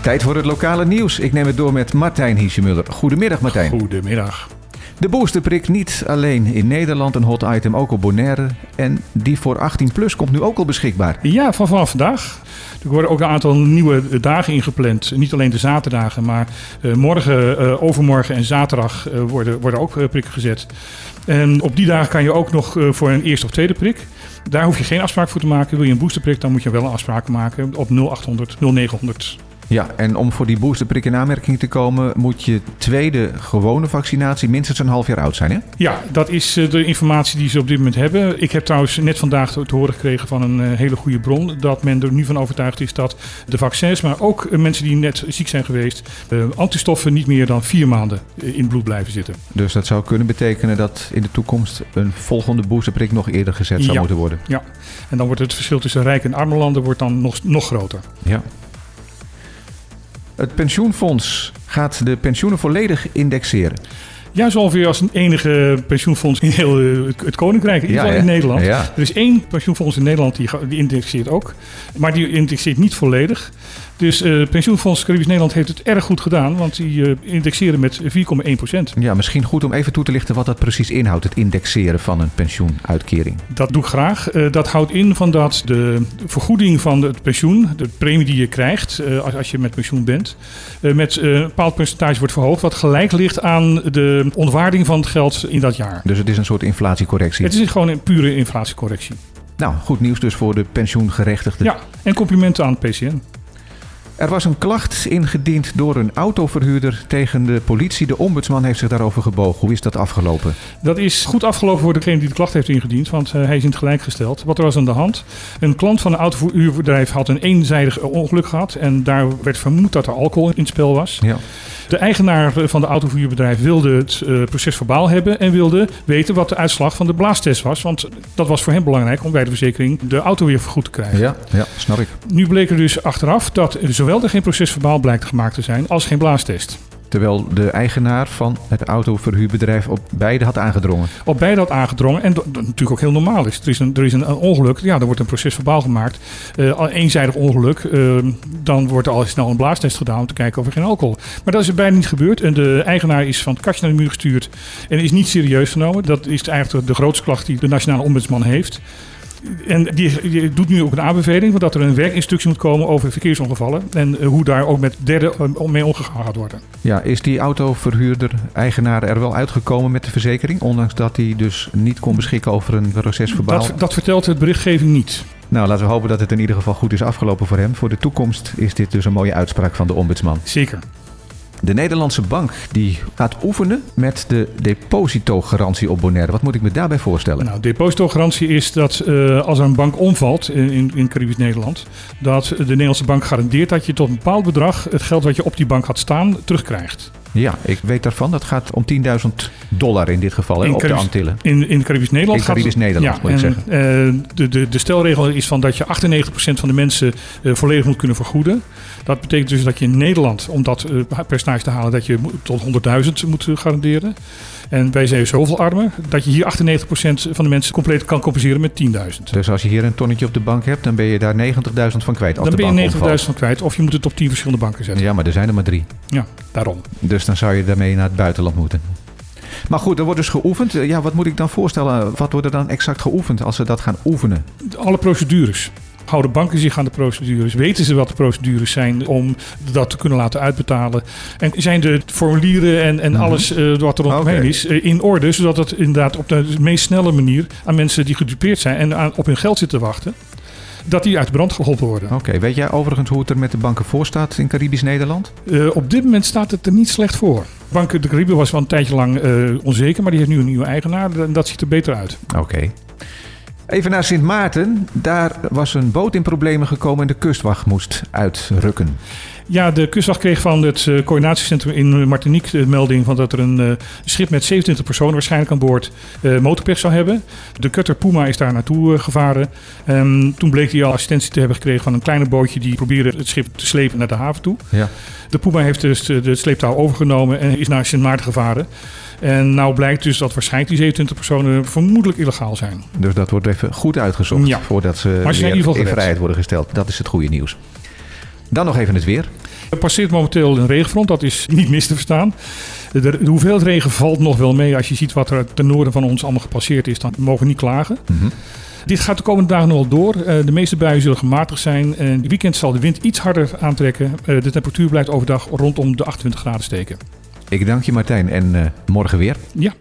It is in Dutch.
Tijd voor het lokale nieuws. Ik neem het door met Martijn Hiesjemuller. Goedemiddag Martijn. Goedemiddag. De boosterprik niet alleen in Nederland een hot item, ook op Bonaire. En die voor 18 plus komt nu ook al beschikbaar. Ja, van vanaf vandaag. Er worden ook een aantal nieuwe dagen ingepland. Niet alleen de zaterdagen, maar uh, morgen, uh, overmorgen en zaterdag worden, worden ook prikken gezet. En op die dagen kan je ook nog voor een eerste of tweede prik. Daar hoef je geen afspraak voor te maken. Wil je een boosterprik, dan moet je wel een afspraak maken op 0800 0900. Ja, en om voor die boosterprik in aanmerking te komen, moet je tweede gewone vaccinatie minstens een half jaar oud zijn, hè? Ja, dat is eh, de informatie die ze op dit moment hebben. Ik heb trouwens net vandaag te horen gekregen van een eh, hele goede bron dat men er nu van overtuigd is dat de vaccins, maar ook eh, mensen die net ziek zijn geweest, antistoffen niet meer dan vier maanden in bloed blijven zitten. Dus dat zou kunnen betekenen dat in de toekomst een volgende boosterprik nog eerder gezet zou ja. moeten worden? Ja, en dan wordt het verschil tussen rijke en arme landen wordt dan nog, nog groter. Ja. Het pensioenfonds gaat de pensioenen volledig indexeren. Ja, zo ongeveer als een enige pensioenfonds in heel het Koninkrijk, in ieder geval in Nederland. Ja. Er is één pensioenfonds in Nederland die, die indexeert ook, maar die indexeert niet volledig. Dus uh, Pensioenfonds Caribisch Nederland heeft het erg goed gedaan, want die uh, indexeren met 4,1 procent. Ja, misschien goed om even toe te lichten wat dat precies inhoudt, het indexeren van een pensioenuitkering. Dat doe ik graag. Uh, dat houdt in van dat de vergoeding van het pensioen, de premie die je krijgt als, als, je met pensioen bent, met een bepaald percentage wordt verhoogd, wat gelijk ligt aan de ontwaarding van het geld in dat jaar. Dus het is een soort inflatiecorrectie? Het is gewoon een pure inflatiecorrectie. Nou, goed nieuws dus voor de pensioengerechtigden. Ja, en complimenten aan het PCN. Er was een klacht ingediend door een autoverhuurder tegen de politie. De ombudsman heeft zich daarover gebogen. Hoe is dat afgelopen? Dat is goed afgelopen voor degene die de klacht heeft ingediend, want uh, hij is in het gelijk gesteld. Wat er was aan de hand? Een klant van een autoverhuurbedrijf had een eenzijdig ongeluk gehad en daar werd vermoed dat er alcohol in het spel was. Ja. De eigenaar van de autoverhuurbedrijf wilde het uh, proces verbaal hebben en wilde weten wat de uitslag van de blaastest was. Want dat was voor hem belangrijk om bij de verzekering de auto weer vergoed te krijgen. Ja, ja snap ik. Nu bleek er dus achteraf dat zowel er geen proces verbaal blijkt gemaakt te zijn als geen blaastest. Terwijl de eigenaar van het autoverhuurbedrijf op beide had aangedrongen. Op beide had aangedrongen. En dat natuurlijk ook heel normaal is. Er is een, er is een, een ongeluk. Ja, er wordt een proces verbaal gemaakt. Uh, eenzijdig ongeluk. Uh, dan wordt er al snel een blaastest gedaan om te kijken of er geen alcohol. Maar dat is er bijna niet gebeurd. En de eigenaar is van het kastje naar de muur gestuurd. En is niet serieus genomen. Dat is eigenlijk de grootste klacht die de Nationale Ombudsman heeft. En die, die, doet nu ook een aanbeveling dat er een werkinstructie moet komen over verkeersongevallen. En uh, hoe daar ook met derden mee omgegaan gaat worden. Ja, is die autoverhuurder, eigenaar er wel uitgekomen met de verzekering? Ondanks dat hij dus niet kon beschikken over een procesverbaal? Dat, dat vertelt het berichtgeving niet. Nou, laten we hopen dat het in ieder geval goed is afgelopen voor hem. Voor de toekomst is dit dus een mooie uitspraak van de ombudsman. Zeker. De Nederlandse bank die gaat oefenen met de depositogarantie op Bonaire. Wat moet ik me daarbij voorstellen? Nou, depositogarantie is dat uh, als er een bank omvalt in, in Caribisch Nederland, dat de Nederlandse bank garandeert dat je tot een bepaald bedrag het geld wat je op die bank had staan terugkrijgt. Ja, ik weet daarvan. Dat gaat om 10.000 dollar in dit geval hè, in op Caribisch, de Antillen. In, in Caribisch Nederland in Caribisch gaat Nederland, ja, moet ik en, zeggen. Uh, de, de, de stelregel is van dat je 98% van de mensen uh, volledig moet kunnen vergoeden. Dat betekent dus dat je in Nederland, om dat uh, percentage te halen, dat je tot 100.000 moet garanderen. En wij zijn zoveel armer dat je hier 98% van de mensen compleet kan compenseren met 10.000. Dus als je hier een tonnetje op de bank hebt, dan ben je daar 90.000 van kwijt. Als dan ben je 90.000 omvalt. van kwijt of je moet het op 10 verschillende banken zetten. Ja, maar er zijn er maar drie. Ja, daarom. Dus dan zou je daarmee naar het buitenland moeten. Maar goed, er wordt dus geoefend. Ja, wat moet ik dan voorstellen? Wat wordt er dan exact geoefend als ze dat gaan oefenen? Alle procedures. Houden banken zich aan de procedures? Weten ze wat de procedures zijn om dat te kunnen laten uitbetalen? En zijn de formulieren en, en Mhm. alles uh, wat er omheen is uh, in orde? Zodat het inderdaad op de meest snelle manier aan mensen die gedupeerd zijn en aan, op hun geld zitten te wachten, dat die uit de brand geholpen worden. Oké, weet jij overigens hoe het er met de banken voor staat in Caribisch Nederland? Uh, op dit moment staat het er niet slecht voor. Bank de Cariben was wel een tijdje lang uh, onzeker, maar die heeft nu een nieuwe eigenaar en dat ziet er beter uit. Oké. Even naar Sint Maarten. Daar was een boot in problemen gekomen en de kustwacht moest uitrukken. Ja, de kustwacht kreeg van het uh, coördinatiecentrum in Martinique de melding van dat er een uh, schip met 27 personen waarschijnlijk aan boord uh, motorpech zou hebben. De cutter Puma is daar naartoe gevaren. Um, toen bleek hij al assistentie te hebben gekregen van een kleiner bootje die probeerde het schip te slepen naar de haven toe. Ja. De Puma heeft dus de, sleeptouw overgenomen en is naar Sint Maarten gevaren. En nou blijkt dus dat waarschijnlijk die 27 personen vermoedelijk illegaal zijn. Dus dat wordt even goed uitgezocht Ja. voordat ze Maar in vrijheid worden gesteld. Dat is het goede nieuws. Dan nog even het weer. Er passeert momenteel een regenfront, dat is niet mis te verstaan. De, hoeveelheid regen valt nog wel mee. Als je ziet wat er ten noorden van ons allemaal gepasseerd is, dan mogen we niet klagen. Mhm. Dit gaat de komende dagen nog wel door. Eh, de meeste buien zullen gematigd zijn. En het weekend zal de wind iets harder aantrekken. Eh, de temperatuur blijft overdag rondom de 28 graden steken. Ik dank je Martijn en eh, morgen weer. Ja.